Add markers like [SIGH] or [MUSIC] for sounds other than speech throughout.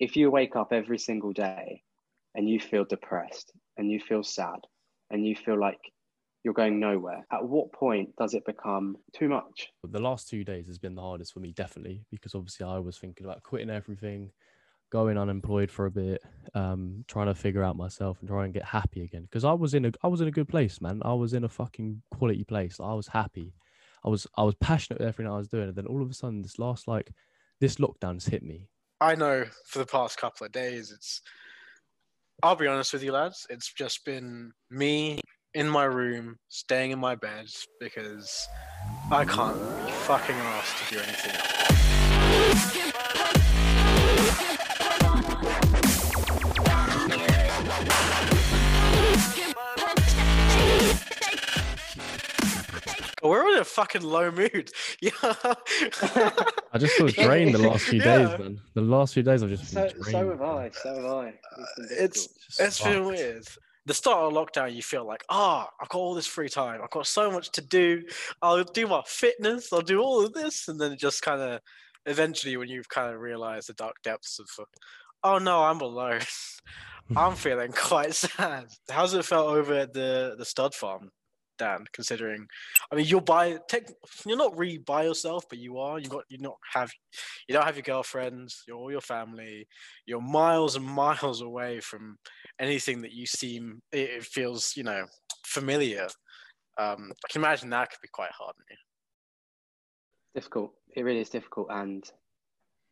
if you wake up every single day and you feel depressed and you feel sad and you feel like you're going nowhere, at what point does it become too much? The last two days has been the hardest for me, definitely, because obviously I was thinking about quitting everything, going unemployed for a bit, um, trying to figure out myself and try and get happy again. Because I was in a I was in a good place, man. I was in a fucking quality place. I was happy. I was I was passionate with everything I was doing, and then all of a sudden, this last like this lockdown's hit me. I know for the past couple of days, it's. I'll be honest with you, lads. It's just been me in my room, staying in my bed because I can't be fucking asked to do anything else. We're in a fucking low mood. [LAUGHS] Yeah. I just feel drained the last few yeah. days, man. The last few days I've just so, drained. So have I. So have I. It's it's, it's been weird. The start of lockdown, you feel like, ah, oh, I've got all this free time. I've got so much to do. I'll do my fitness. I'll do all of this, and then just kind of, eventually, when you've kind of realized the dark depths of, oh no, I'm alone. [LAUGHS] I'm [LAUGHS] feeling quite sad. How's it felt over at the the stud farm? Dan, considering, I mean, you're by tech, you're not really by yourself, but you are. You've got you not have you don't have your girlfriends, you're all your family. You're miles and miles away from anything that you seem it feels you know familiar. Um, I can imagine that could be quite hard on you. Difficult. It really is difficult, and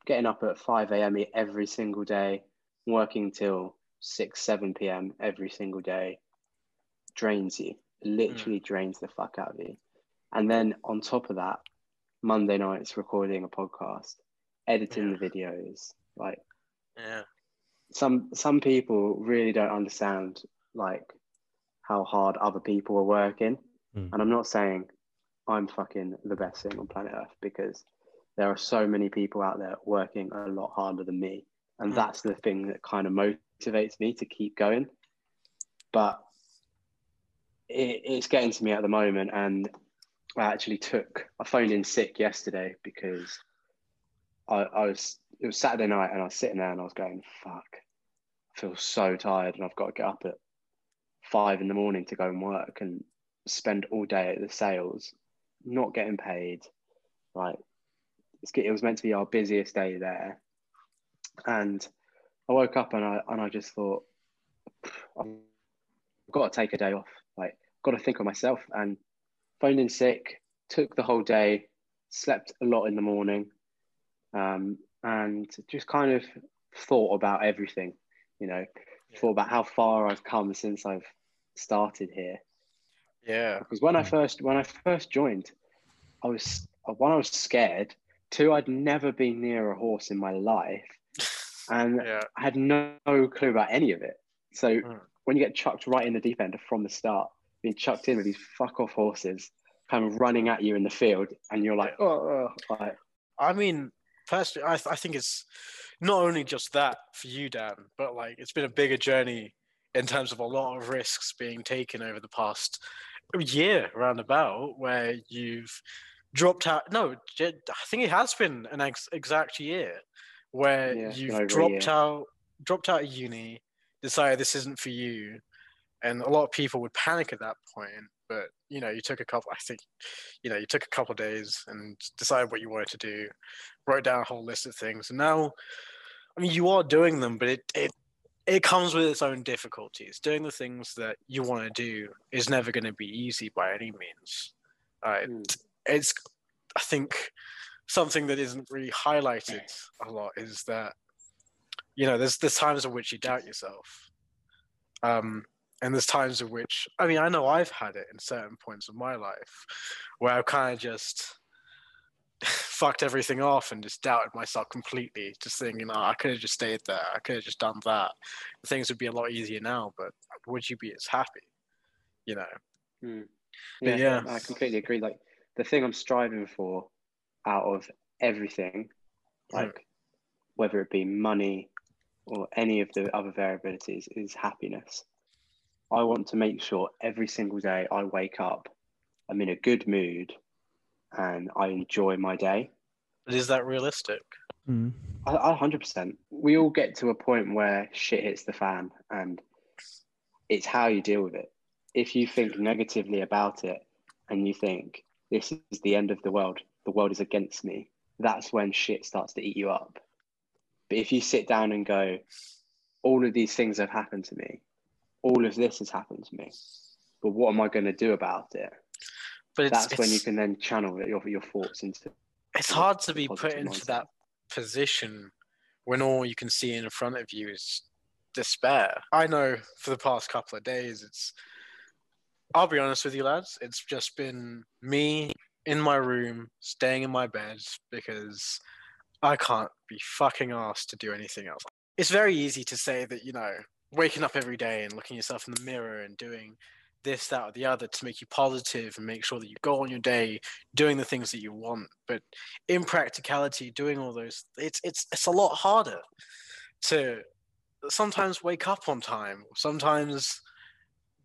getting up at five a.m. every single day, working till six, seven p.m. every single day drains you literally mm. drains the fuck out of you. And then on top of that, Monday nights recording a podcast, editing yeah. the videos, like yeah. Some some people really don't understand like how hard other people are working. Mm. And I'm not saying I'm fucking the best thing on planet Earth because there are so many people out there working a lot harder than me. And mm. that's the thing that kind of motivates me to keep going. But it, it's getting to me at the moment, and I actually took I phoned in sick yesterday because I, I was it was Saturday night and I was sitting there and I was going fuck, I feel so tired and I've got to get up at five in the morning to go and work and spend all day at the sales, not getting paid. Like it was meant to be our busiest day there, and I woke up and I and I just thought I've got to take a day off like got to think of myself. And phoned in sick took the whole day slept a lot in the morning um, and just kind of thought about everything you know yeah. thought about how far i've come since i've started here. Yeah. Because when i first when i first joined i was one i was scared two i'd never been near a horse in my life and [LAUGHS] yeah. i had no, no clue about any of it. So mm when you get chucked right in the deep end from the start, being chucked in with these fuck off horses kind of running at you in the field, and you're like, oh, oh. Like, I mean, personally, I, th- I think it's not only just that for you, Dan, but like it's been a bigger journey in terms of a lot of risks being taken over the past year roundabout where you've dropped out no i think it has been an ex- exact year where yeah, you've dropped out dropped out of uni decided this isn't for you. And a lot of people would panic at that point but you know you took a couple i think you know you took a couple of days and decided what you wanted to do wrote down a whole list of things. And now i mean you are doing them but it it it comes with its own difficulties. Doing the things that you want to do is never going to be easy by any means. Uh, mm. it's i think something that isn't really highlighted a lot is that you know, there's there's times in which you doubt yourself, um, and there's times in which I mean, I know I've had it in certain points of my life where I've kind of just [LAUGHS] fucked everything off and just doubted myself completely, just thinking, oh, I could have just stayed there, I could have just done that. Things would be a lot easier now, but would you be as happy? You know. Hmm. Yeah, yeah, I completely agree. Like the thing I'm striving for out of everything, hmm. like mm. whether it be money, or any of the other variabilities is happiness. I want to make sure every single day I wake up, I'm in a good mood and I enjoy my day. But is that realistic? Mm. I, I 100%. We all get to a point where shit hits the fan and it's how you deal with it. If you think negatively about it and you think this is the end of the world, the world is against me, that's when shit starts to eat you up. But if you sit down and go, all of these things have happened to me, all of this has happened to me, but what am I going to do about it? But it's, that's it's, when you can then channel your, your thoughts into. it's hard to be put into mindset. that position when all you can see in front of you is despair. I know for the past couple of days, it's. I'll be honest with you, lads. It's just been me in my room, staying in my bed because I can't be fucking asked to do anything else. It's very easy to say that, you know, waking up every day and looking yourself in the mirror and doing this, that, or the other to make you positive and make sure that you go on your day doing the things that you want. But in practicality, doing all those, it's it's it's a lot harder to sometimes wake up on time, sometimes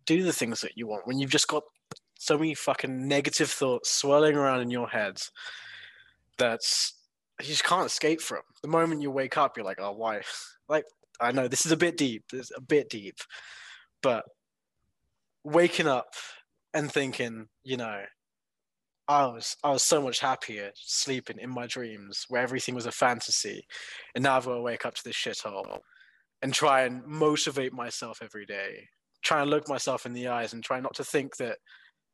do the things that you want when you've just got so many fucking negative thoughts swirling around in your head that's you just can't escape from. The moment you wake up, you're like, oh, why? [LAUGHS] Like, I know this is a bit deep, it's a bit deep, but waking up and thinking, you know, I was I was so much happier sleeping in my dreams where everything was a fantasy, and now I've got to wake up to this shithole and try and motivate myself every day. Try and look myself in the eyes and try not to think that,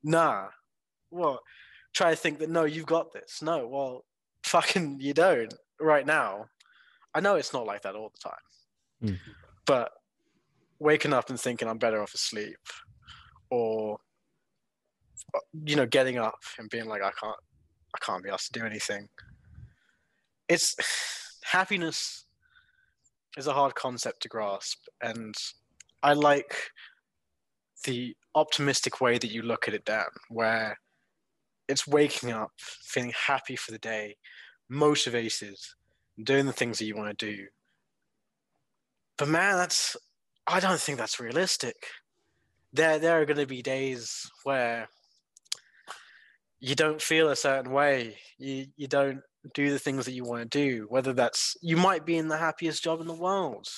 nah, what? Try to think that no, you've got this. No, well, fucking you don't right now. I know it's not like that all the time, Mm. but waking up and thinking I'm better off asleep, or you know, getting up and being like I can't, I can't be asked to do anything. It's [SIGHS] happiness is a hard concept to grasp, and I like the optimistic way that you look at it, Dan, where it's waking up, feeling happy for the day, motivated, doing the things that you want to do. But man, that's I don't think that's realistic. There there are going to be days where you don't feel a certain way. You you don't do the things that you want to do. Whether that's you might be in the happiest job in the world,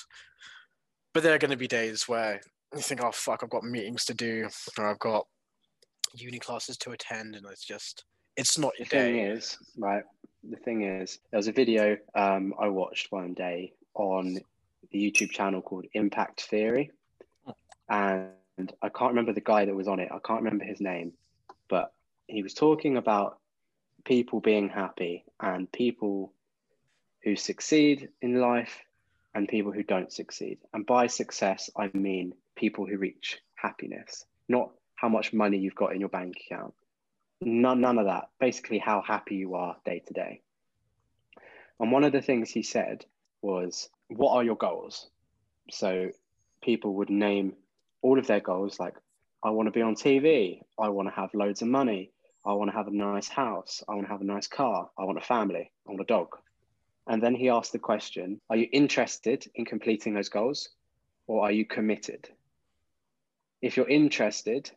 but there are going to be days where you think, oh fuck, I've got meetings to do, or I've got uni classes to attend, and it's just it's not your The thing day. is, right? The thing is, there was a video um, I watched one day on the YouTube channel called Impact Theory, and I can't remember the guy that was on it. I can't remember his name, but he was talking about people being happy and people who succeed in life and people who don't succeed. And by success, I mean people who reach happiness, not how much money you've got in your bank account. None, none of that. Basically, how happy you are day to day. And one of the things he said was, What are your goals? So people would name all of their goals like, I want to be on TV. I want to have loads of money. I want to have a nice house. I want to have a nice car. I want a family. I want a dog. And then he asked the question Are you interested in completing those goals or are you committed? If you're interested,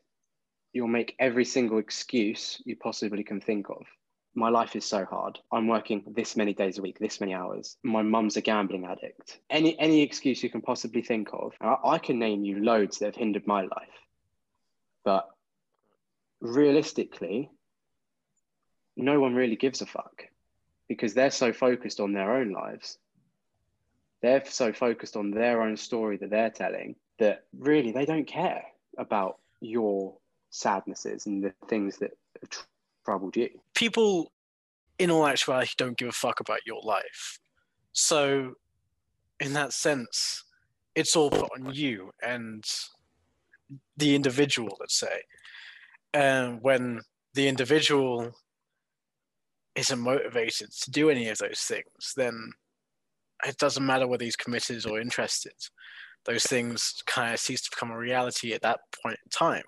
you'll make every single excuse you possibly can think of. My life is so hard. I'm working this many days a week, this many hours. My mum's a gambling addict. Any any excuse you can possibly think of. I, I can name you loads that have hindered my life. But realistically, no one really gives a fuck because they're so focused on their own lives. They're so focused on their own story that they're telling that really they don't care about your sadnesses and the things that tr- troubled you. people in all actuality don't give a fuck about your life. So in that sense, it's all put on you and the individual, let's say. And when the individual isn't motivated to do any of those things, then it doesn't matter whether he's committed or interested. Those things kind of cease to become a reality at that point in time.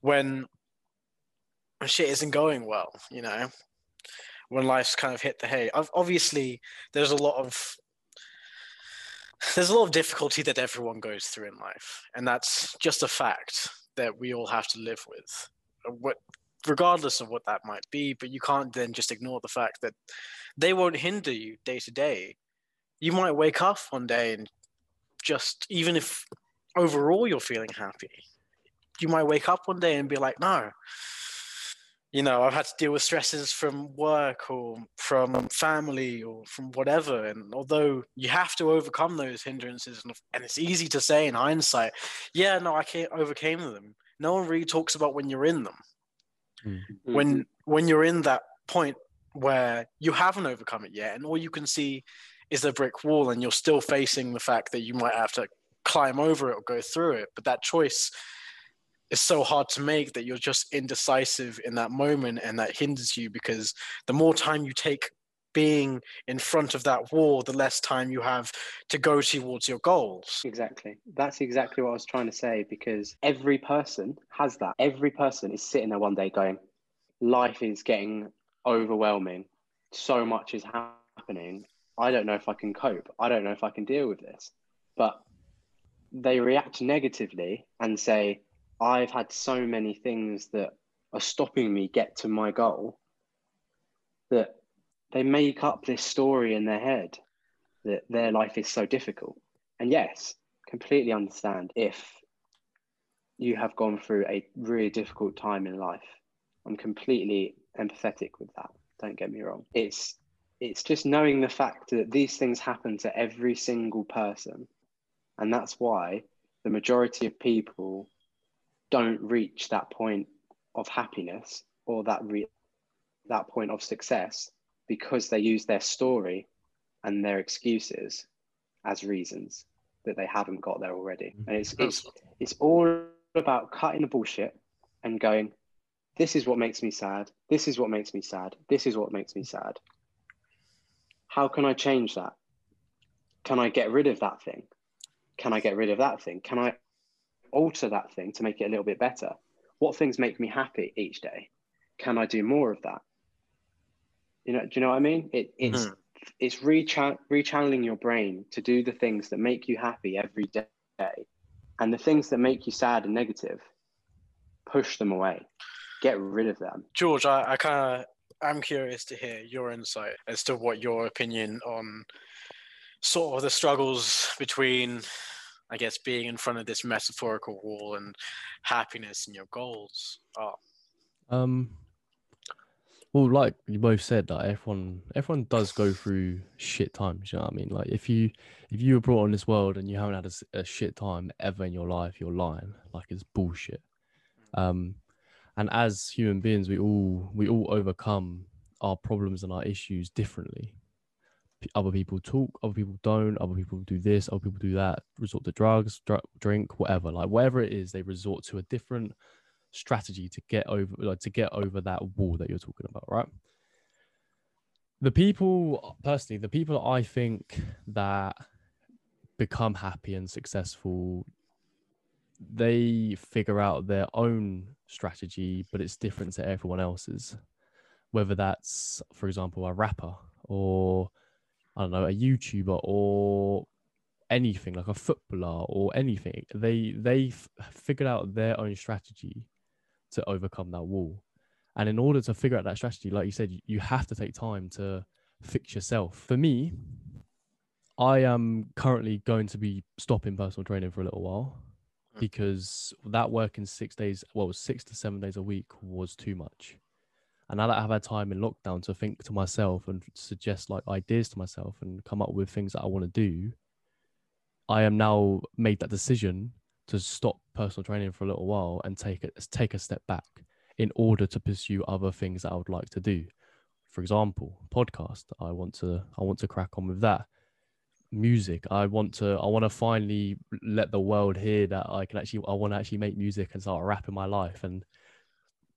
When shit isn't going well, you know, when life's kind of hit the hay. Ob- Obviously, there's a lot of there's a lot of difficulty that everyone goes through in life, and that's just a fact that we all have to live with. Uh, What regardless of what that might be. But you can't then just ignore the fact that they won't hinder you day to day. You might wake up one day and just, even if overall you're feeling happy, you might wake up one day and be like, no, you know, I've had to deal with stresses from work or from family or from whatever. And although you have to overcome those hindrances, and it's easy to say in hindsight, yeah, no, I can't overcame them. No one really talks about when you're in them. Mm-hmm. When when you're in that point where you haven't overcome it yet, and all you can see is a brick wall, and you're still facing the fact that you might have to climb over it or go through it. But that choice is so hard to make that you're just indecisive in that moment and that hinders you because the more time you take being in front of that wall the less time you have to go towards your goals. Exactly. That's exactly what i was trying to say because every person has that. Every person is sitting there one day going life is getting overwhelming. So much is happening. I don't know if i can cope. I don't know if i can deal with this. But they react negatively and say I've had so many things that are stopping me get to my goal that they make up this story in their head that their life is so difficult. And yes, completely understand if you have gone through a really difficult time in life. I'm completely empathetic with that. Don't get me wrong. It's it's just knowing the fact that these things happen to every single person. And that's why the majority of people don't reach that point of happiness or that re- that point of success because they use their story and their excuses as reasons that they haven't got there already. Mm-hmm. And it's it's it's all about cutting the bullshit and going, this is what makes me sad. This is what makes me sad. This is what makes me sad. How can I change that? Can I get rid of that thing? Can I get rid of that thing? Can I alter that thing to make it a little bit better? What things make me happy each day? Can I do more of that? You know, do you know what I mean? It, it's mm. it's rechanneling your brain to do the things that make you happy every day, and the things that make you sad and negative, push them away, get rid of them. George, I, I kind of I'm curious to hear your insight as to what your opinion on sort of the struggles between I guess being in front of this metaphorical wall and happiness and your goals are? Um, well, like you both said, like everyone everyone does go through shit times. You know what I mean? Like if you if you were brought on this world and you haven't had a, a shit time ever in your life, you're lying. Like it's bullshit. Um, and as human beings, we all we all overcome our problems and our issues differently other people talk, other people don't, other people do this, other people do that, resort to drugs, dr- drink, whatever. Like whatever it is, they resort to a different strategy to get over, like to get over that wall that you're talking about, right? The people, personally, the people I think that become happy and successful, they figure out their own strategy, but it's different to everyone else's. Whether that's, for example, a rapper or I don't know, a YouTuber or anything like a footballer or anything, they they f- figured out their own strategy to overcome that wall. And in order to figure out that strategy, like you said, you have to take time to fix yourself. For me, I am currently going to be stopping personal training for a little while hmm. because that working six days, well, six to seven days a week was too much. And now that I've had time in lockdown to think to myself and suggest like ideas to myself and come up with things that I want to do, I am now made that decision to stop personal training for a little while and take it take a step back in order to pursue other things that I would like to do. For example, podcast. I want to I want to crack on with that. Music. I want to I want to finally let the world hear that I can actually I want to actually make music and start rapping my life and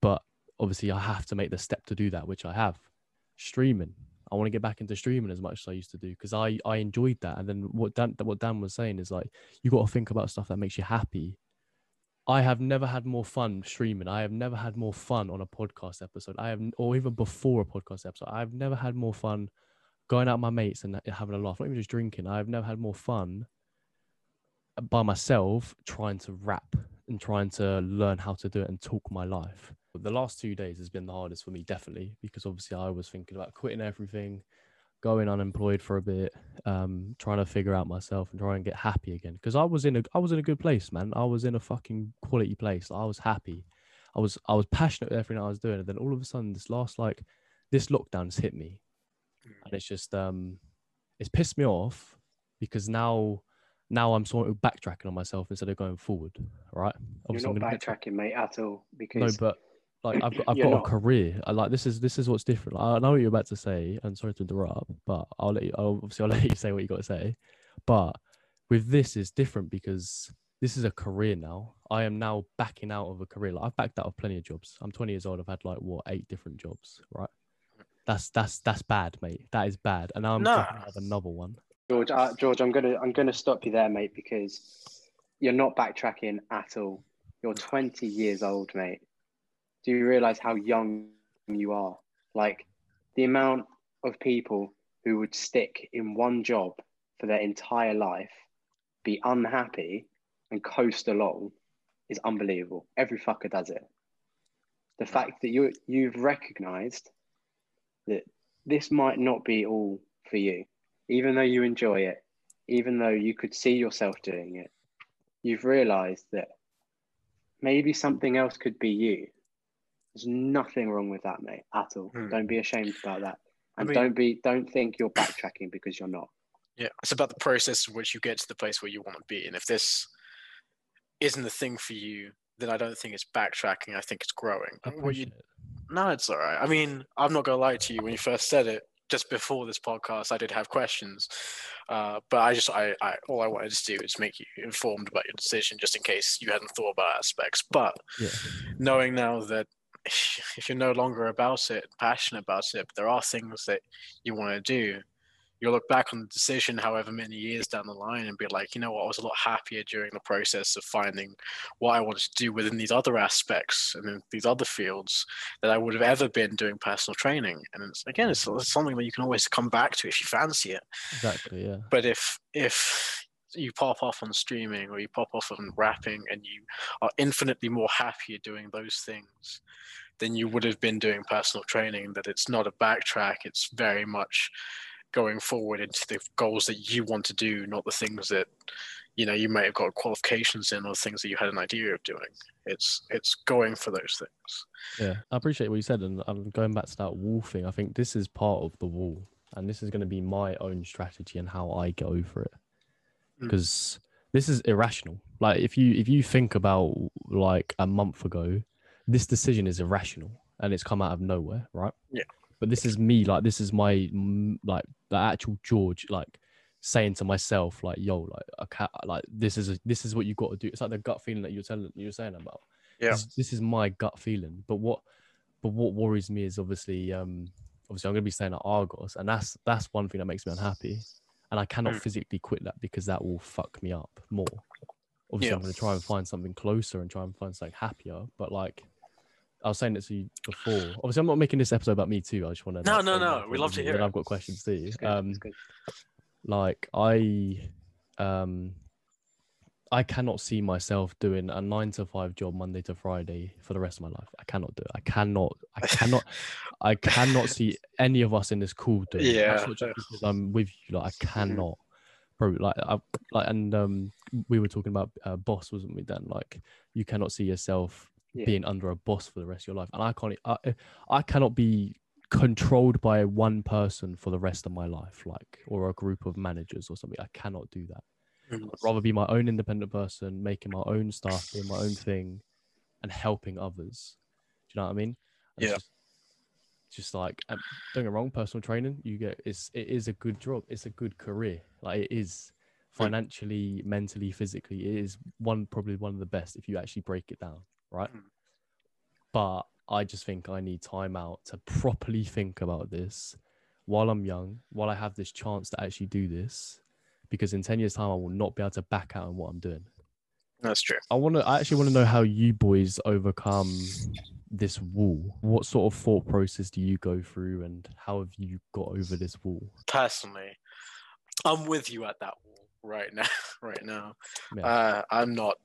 but obviously I have to make the step to do that, which I have. Streaming. I want to get back into streaming as much as I used to do because I I enjoyed that. And then what Dan what Dan was saying is like you got to think about stuff that makes you happy. I have never had more fun streaming. I have never had more fun on a podcast episode. I have, or even before a podcast episode, I've never had more fun going out with my mates and having a laugh. Not even just drinking. I've never had more fun by myself trying to rap and trying to learn how to do it and talk my life the last two days has been the hardest for me, definitely, because obviously I was thinking about quitting everything, going unemployed for a bit, um, trying to figure out myself and try and get happy again. Because I was in a I was in a good place, man. I was in a fucking quality place. I was happy. I was I was passionate with everything I was doing, and then all of a sudden, this last like this lockdown has hit me, mm. and it's just um, it's pissed me off because now now I'm sort of backtracking on myself instead of going forward. Right? Obviously, You're not backtracking, mate, at all. Because no, but like I've got, [CLEARS THROAT] I've got not. a career. I like this is this is what's different. I know what you're about to say, and sorry to interrupt, but I'll let you. I'll, obviously, I'll [LAUGHS] let you say what you got to say. But with this, is different because this is a career now. I am now backing out of a career. Like I've backed out of plenty of jobs. I'm 20 years old. I've had like what eight different jobs. Right? That's that's that's bad, mate. That is bad. And now I'm nah. have another one. George, uh, George, I'm gonna I'm gonna stop you there, mate, because you're not backtracking at all. You're 20 years old, mate do you realize how young you are? Like the amount of people who would stick in one job for their entire life, be unhappy, and coast along is unbelievable. Every fucker does it. The fact that you you've recognized that this might not be all for you, even though you enjoy it, even though you could see yourself doing it, you've realized that maybe something else could be you there's nothing wrong with that, mate, at all. Hmm. Don't be ashamed about that, and I mean, don't be don't think you're backtracking because you're not. Yeah, it's about the process in which you get to the place where you want to be, and if this isn't the thing for you, then I don't think it's backtracking. I think it's growing. What you, no, it's all right. I mean, I'm not gonna lie to you. When you first said it, just before this podcast, I did have questions, uh, but I just I, I all I wanted to do is make you informed about your decision, just in case you hadn't thought about aspects. But yeah. knowing now that if [LAUGHS] you're no longer about it, passionate about it, but there are things that you want to do, you'll look back on the decision however many years down the line and be like, you know what, I was a lot happier during the process of finding what I wanted to do within these other aspects and in these other fields that I would have ever been doing personal training. And it's, again, it's, it's something that you can always come back to if you fancy it. Exactly, yeah. But if if you pop off on streaming or you pop off on rapping and you are infinitely more happier doing those things than you would have been doing personal training that it's not a backtrack it's very much going forward into the goals that you want to do not the things that you know you might have got qualifications in or things that you had an idea of doing. It's it's going for those things. Yeah i appreciate what you said and i'm going back to that wall thing. I think this is part of the wall and this is going to be my own strategy and how i get over it because mm. this is irrational. Like if you if you think about like a month ago, this decision is irrational and it's come out of nowhere, right? Yeah. But this is me, like this is my like the actual George, like saying to myself, like, "Yo, like, I can't, like this is a, this is what you got to do." It's like the gut feeling that you're telling you're saying about. Yeah. This, this is my gut feeling, but what, but what worries me is obviously, um, obviously I'm gonna be staying at Argos, and that's that's one thing that makes me unhappy and I cannot mm. physically quit that because that will fuck me up more. Obviously, yeah. I'm going to try and find something closer and try and find something happier. But like, I was saying it to you before. Obviously, I'm not making this episode about me too. I just want to. No, no, no. We love to hear. It. I've got questions too. Um, like I, um, I cannot see myself doing a nine to five job Monday to Friday for the rest of my life. I cannot do it. I cannot. I cannot. I cannot see [LAUGHS] any of us in this call doing. Yeah. Because I'm with you. Like I [LAUGHS] mm-hmm. cannot. Bro, like I like, and um, we were talking about uh, boss, wasn't we? Then like, you cannot see yourself yeah. being under a boss for the rest of your life, and I can't. I, I cannot be controlled by one person for the rest of my life, like or a group of managers or something. I cannot do that. I'd rather be my own independent person, making my own stuff, doing my own thing, and helping others. Do you know what I mean? And yeah. Just, just, like um, don't get wrong, personal training, you get it's it is a good job. It's a good career. Like it is financially, mm. mentally, physically, it is one probably one of the best if you actually break it down, right? Mm. But I just think I need time out to properly think about this while I'm young, while I have this chance to actually do this because in 10 years time i will not be able to back out on what i'm doing. That's true. I want to i actually want to know how you boys overcome this wall. What sort of thought process do you go through and how have you got over this wall? Personally i'm with you at that wall right now [LAUGHS] right now. Yeah. uh, i'm not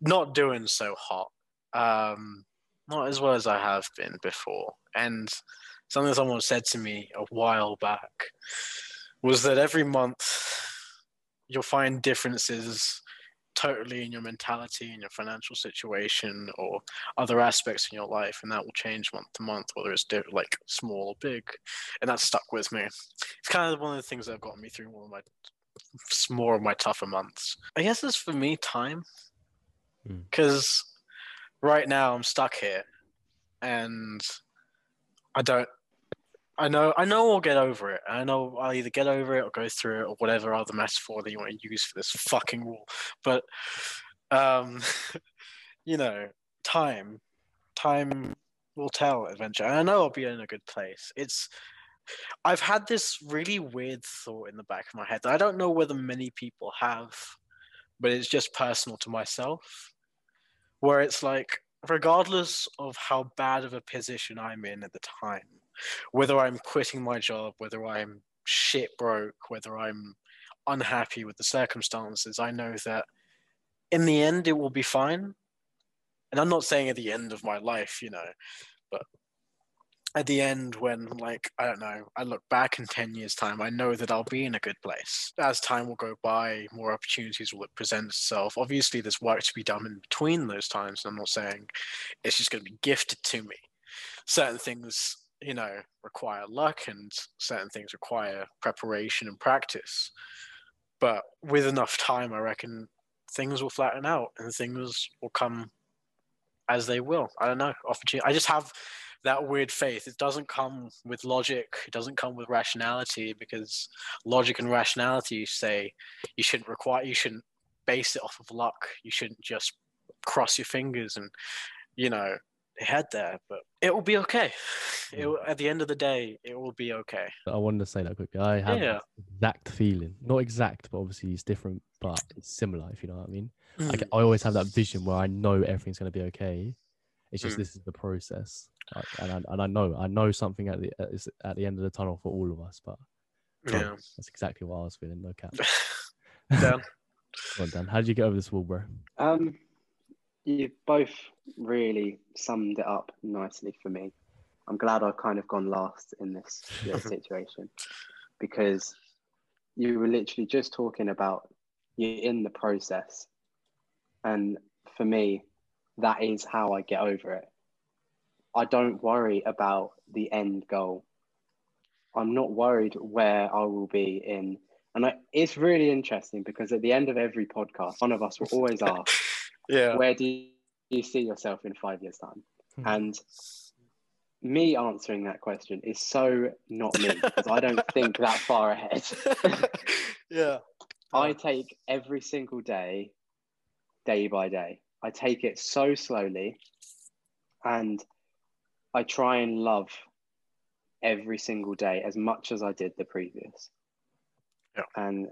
not doing so hot. Um not as well as I have been before. And something someone said to me a while back was that every month you'll find differences totally in your mentality and your financial situation or other aspects in your life and that will change month to month whether it's like small or big. And that stuck with me. It's kind of one of the things that have gotten me through one of my more of my tougher months. I guess it's for me time. Because mm. right now i'm stuck here and i don't I know, I know, I'll get over it. I know I'll either get over it or go through it or whatever other metaphor that you want to use for this fucking rule. But, um, [LAUGHS] you know, time, time will tell eventually. And I know I'll be in a good place. It's, I've had this really weird thought in the back of my head that I don't know whether many people have, but it's just personal to myself, where it's like, regardless of how bad of a position I'm in at the time whether I'm quitting my job, whether I'm shit broke, whether I'm unhappy with the circumstances, I know that in the end it will be fine. And I'm not saying at the end of my life, you know, but at the end when like I don't know, I look back in 10 years time, I know that I'll be in a good place. As time will go by, more opportunities will present itself. Obviously there's work to be done in between those times. I'm not saying it's just going to be gifted to me. Certain things you know require luck and certain things require preparation and practice. But with enough time i reckon things will flatten out and things will come as they will. I don't know. Opportunity i just have that weird faith. It doesn't come with logic. It doesn't come with rationality because logic and rationality say you shouldn't require you shouldn't base it off of luck. You shouldn't just cross your fingers and you know head there, but it will be okay. It will, at the end of the day, it will be okay. I wanted to say that quickly. I have yeah. exact feeling, not exact, but obviously it's different, but it's similar. If you know what I mean. Mm. Like I always have that vision where I know everything's going to be okay. It's just mm. this is the process, like, and I, and I know I know something at the at the end of the tunnel for all of us. But yeah, [LAUGHS] that's exactly what I was feeling. No cap. [LAUGHS] [LAUGHS] Dan, well done. How did you get over this wall, bro? Um, you both really summed it up nicely for me. I'm glad I've kind of gone last in this [LAUGHS] situation because you were literally just talking about you're in the process. And for me, that is how I get over it. I don't worry about the end goal. I'm not worried where I will be in. And I, it's really interesting because at the end of every podcast, one of us will always ask, [LAUGHS] yeah. Where do you see yourself in five years' time? Mm-hmm. And me answering that question is so not me because I don't think that far ahead. [LAUGHS] yeah. I take every single day, day by day. I take it so slowly and I try and love every single day as much as I did the previous. Yeah. And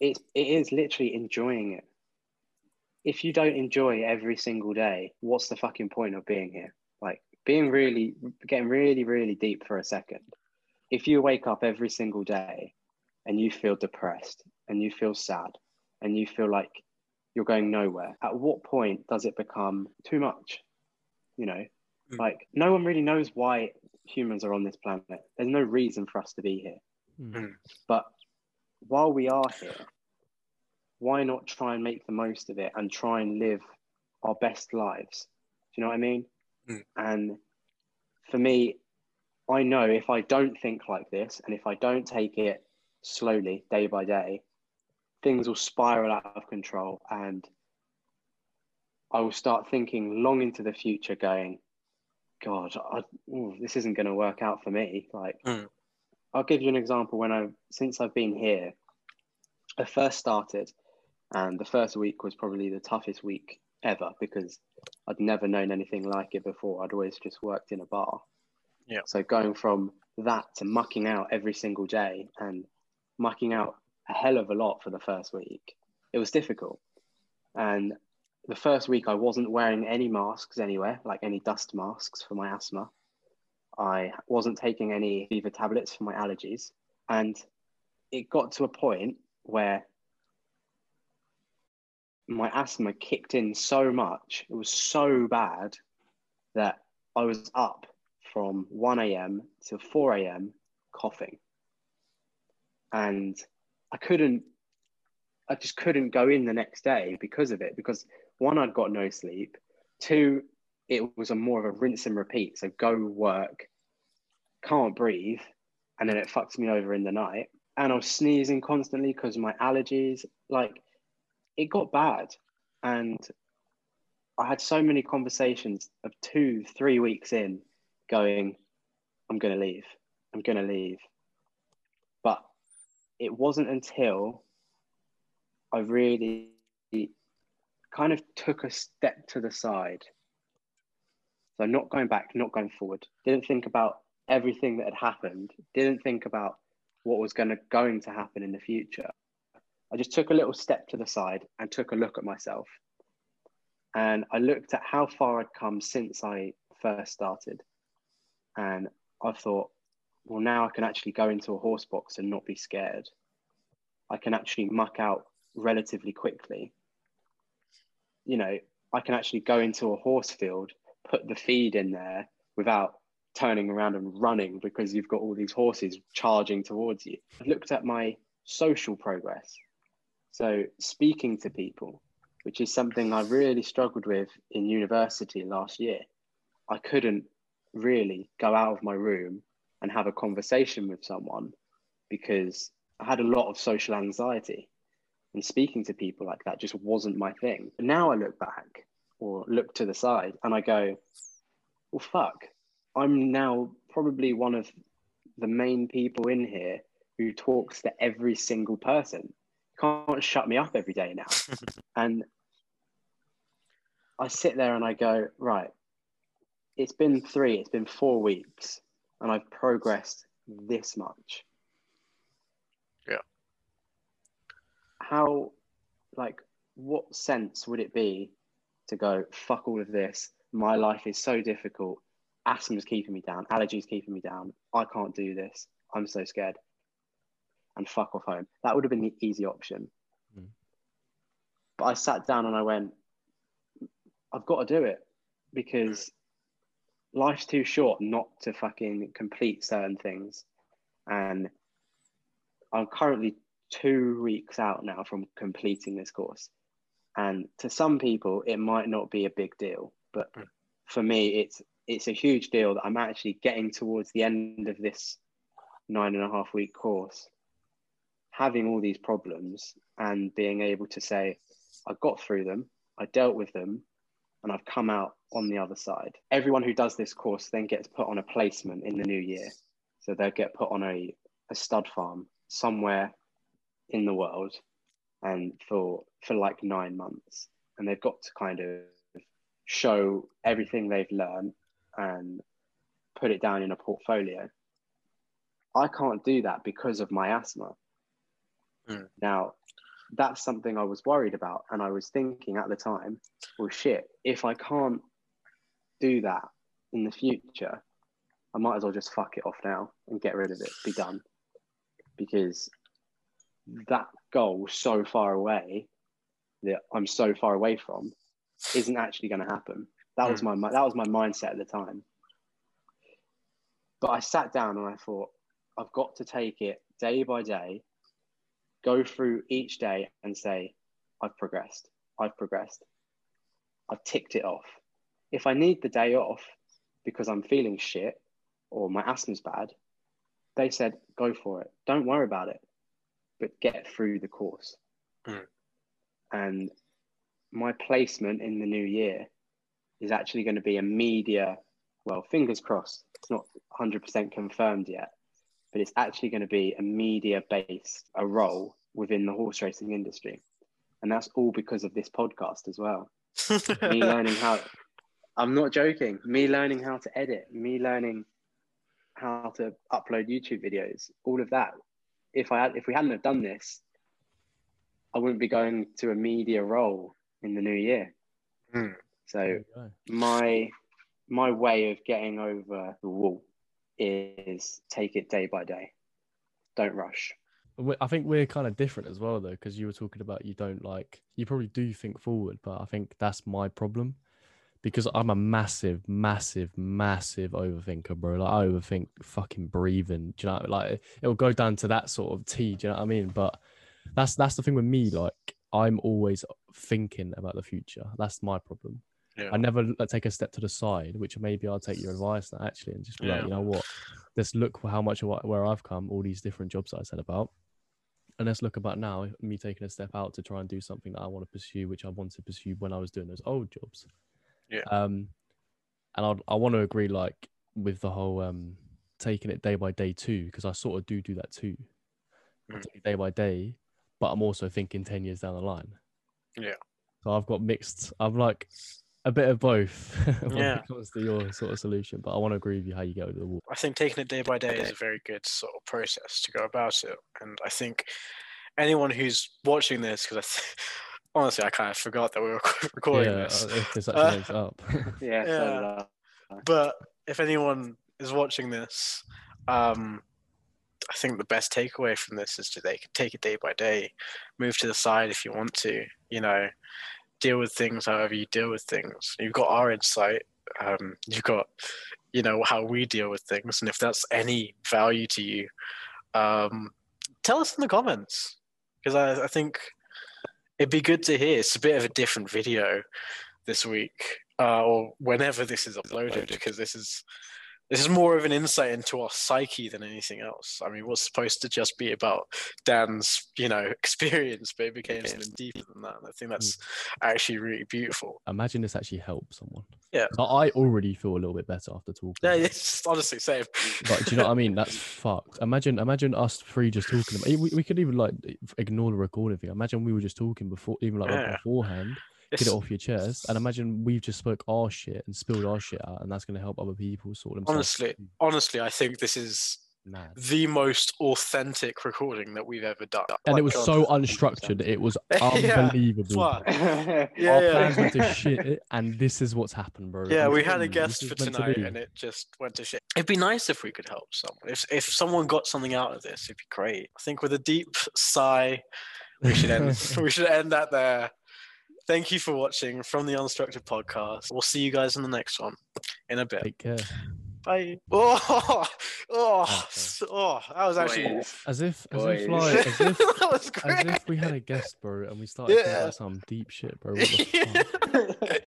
it's it is literally enjoying it if you don't enjoy every single day, what's the fucking point of being here? Like being really getting really, really deep for a second. If you wake up every single day and you feel depressed and you feel sad and you feel like you're going nowhere, at what point does it become too much? You know, mm. like no one really knows why humans are on this planet. There's no reason for us to be here. Mm. But while we are here, why not try and make the most of it and try and live our best lives? Do you know what I mean? Mm. And for me, I know if I don't think like this and if I don't take it slowly, day by day, things will spiral out of control and I will start thinking long into the future, going, God, I, ooh, this isn't going to work out for me. Like, mm. I'll give you an example. When I, since I've been here, I first started and the first week was probably the toughest week ever because I'd never known anything like it before. I'd always just worked in a bar. Yeah. So going from that to mucking out every single day and mucking out a hell of a lot for the first week, it was difficult. And the first week, I wasn't wearing any masks anywhere, like any dust masks for my asthma. I wasn't taking any fever tablets for my allergies. And it got to a point where my asthma kicked in so much, it was so bad that I was up from 1 a.m. to 4 a.m. coughing. And I couldn't, I just couldn't go in the next day because of it. Because one, I'd got no sleep. Two, it was a more of a rinse and repeat. So go work, can't breathe, and then it fucks me over in the night. And I was sneezing constantly because my allergies. Like it got bad. And I had so many conversations of two, three weeks in going, I'm going to leave. I'm going to leave. But it wasn't until I really kind of took a step to the side. So, not going back, not going forward. Didn't think about everything that had happened. Didn't think about what was going to going to happen in the future. I just took a little step to the side and took a look at myself. And I looked at how far I'd come since I first started. And I thought, well, now I can actually go into a horse box and not be scared. I can actually muck out relatively quickly. You know, I can actually go into a horse field, put the feed in there without turning around and running because you've got all these horses charging towards you. I looked at my social progress. So, speaking to people, which is something I really struggled with in university last year. I couldn't really go out of my room and have a conversation with someone because I had a lot of social anxiety. And speaking to people like that just wasn't my thing. Now I look back or look to the side and I go, well, fuck, I'm now probably one of the main people in here who talks to every single person. Can't shut me up every day now. [LAUGHS] and I sit there and I go, right, it's been three, it's been four weeks, and I've progressed this much. Yeah. How, like, what sense would it be to go, fuck all of this? My life is so difficult. Asthma's keeping me down. Allergies keeping me down. I can't do this. I'm so scared. And fuck off home. That would have been the easy option. Mm. But I sat down and I went, I've got to do it because life's too short not to fucking complete certain things. And I'm currently two weeks out now from completing this course. And to some people, it might not be a big deal, but hmm. for me, it's it's a huge deal that I'm actually getting towards the end of this nine and a half week course, having all these problems and being able to say, I got through them, I dealt with them, and I've come out on the other side. Everyone who does this course then gets put on a placement in the new year. So they'll get put on a, a stud farm somewhere in the world and for for like nine months. And they've got to kind of show everything they've learned and put it down in a portfolio. I can't do that because of my asthma. Mm. Now, that's something I was worried about. And I was thinking at the time, well, shit, if I can't do that in the future, I might as well just fuck it off now and get rid of it, be done. Because that goal so far away that I'm so far away from isn't actually going to happen. That was hmm. my that was my mindset at the time. But I sat down and I thought, I've got to take it day by day go through each day and say, I've progressed, I've progressed, I've ticked it off. If I need the day off because I'm feeling shit or my asthma's bad, they said, go for it. Don't worry about it, but get through the course. Mm. And my placement in the new year is actually going to be a media, well, fingers crossed, it's not 100% confirmed yet, but it's actually going to be a media based a role within the horse racing industry. And that's all because of this podcast as well. Me [LAUGHS] learning how i'm not joking me learning how to edit me learning how to upload youtube videos all of that. If i had if we hadn't have done this i wouldn't be going to a media role in the new year. Mm. so my my way of getting over the wall is take it day by day. Don't rush. I think we're kind of different as well, though, because you were talking about you don't like, you probably do think forward, but I think that's my problem because I'm a massive, massive, massive overthinker, bro. Like I overthink fucking breathing. Do you know? I mean? Like it'll go down to that sort of T. Do you know what I mean? But that's that's the thing with me. Like I'm always thinking about the future. That's my problem. Yeah. I never like, take a step to the side, which maybe I'll take your advice now actually, and just be like, you know what? Let's look for how much where I've come, all these different jobs that I said about, and let's look about now me taking a step out to try and do something that I want to pursue, which I wanted to pursue when I was doing those old jobs. Yeah. Um, and I I want to agree like with the whole um taking it day by day too, because I sort of do do that too, Mm. day by day, but I'm also thinking ten years down the line. Yeah. So I've got mixed. I'm like a bit of both [LAUGHS] when Yeah. it comes to your sort of solution, but I want to agree with you how you get over the wall. I think taking it day by day is a very good sort of process to go about it. And I think anyone who's watching this, because I th- [LAUGHS] honestly, I kind of forgot that we were recording yeah, this. uh, if this Uh, actually makes it up. [LAUGHS] Yeah. Yeah. But if anyone is watching this, um, I think the best takeaway from this is to they can take it day by day, move to the side if you want to, you know, deal with things however you deal with things. You've got our insight, um, you've got, you know, how we deal with things, and if that's any value to you, um, tell us in the comments because I, I think it'd be good to hear. It's a bit of a different video this week uh, or whenever this is uploaded because this is this is more of an insight into our psyche than anything else. I mean, it was supposed to just be about Dan's, you know, [LAUGHS] experience, but it became something deeper than that. And I think that's actually really beautiful. Imagine this actually helps someone. Yeah. I already feel a little bit better after talking. Yeah, it's [LAUGHS] honestly same. Like, do you know what I mean? That's fucked. Imagine, imagine us three just talking. About, we, we could even like ignore the recording thing. Imagine we were just talking before, even like Yeah. beforehand. Get it off your chest, and imagine we've just spoke our shit and spilled our shit out, and that's going to help other people sort themselves. honestly, honestly, I think this is mad. the most authentic recording that we've ever done. And Like, it was God. so unstructured. It was [LAUGHS] unbelievable. Yeah. [LAUGHS] Yeah, Our yeah. plans went to [LAUGHS] shit, and this is what's happened, bro. Yeah, we had a telling you, this guest for meant to tonight, and it just went to shit. It'd be nice if we could help someone. If if someone got something out of this, it'd be great. I think with a deep sigh, we should end. we should end that there. Thank you for watching from the Unstructured Podcast. We'll see you guys in the next one in a bit. Take care. Bye. [LAUGHS] Oh, oh, Okay. oh, that was actually Boys. As if, as Boys. if, like, as [LAUGHS] if, that was as if we had a guest, bro, and we started Yeah. some deep shit, bro. What the [LAUGHS] fuck?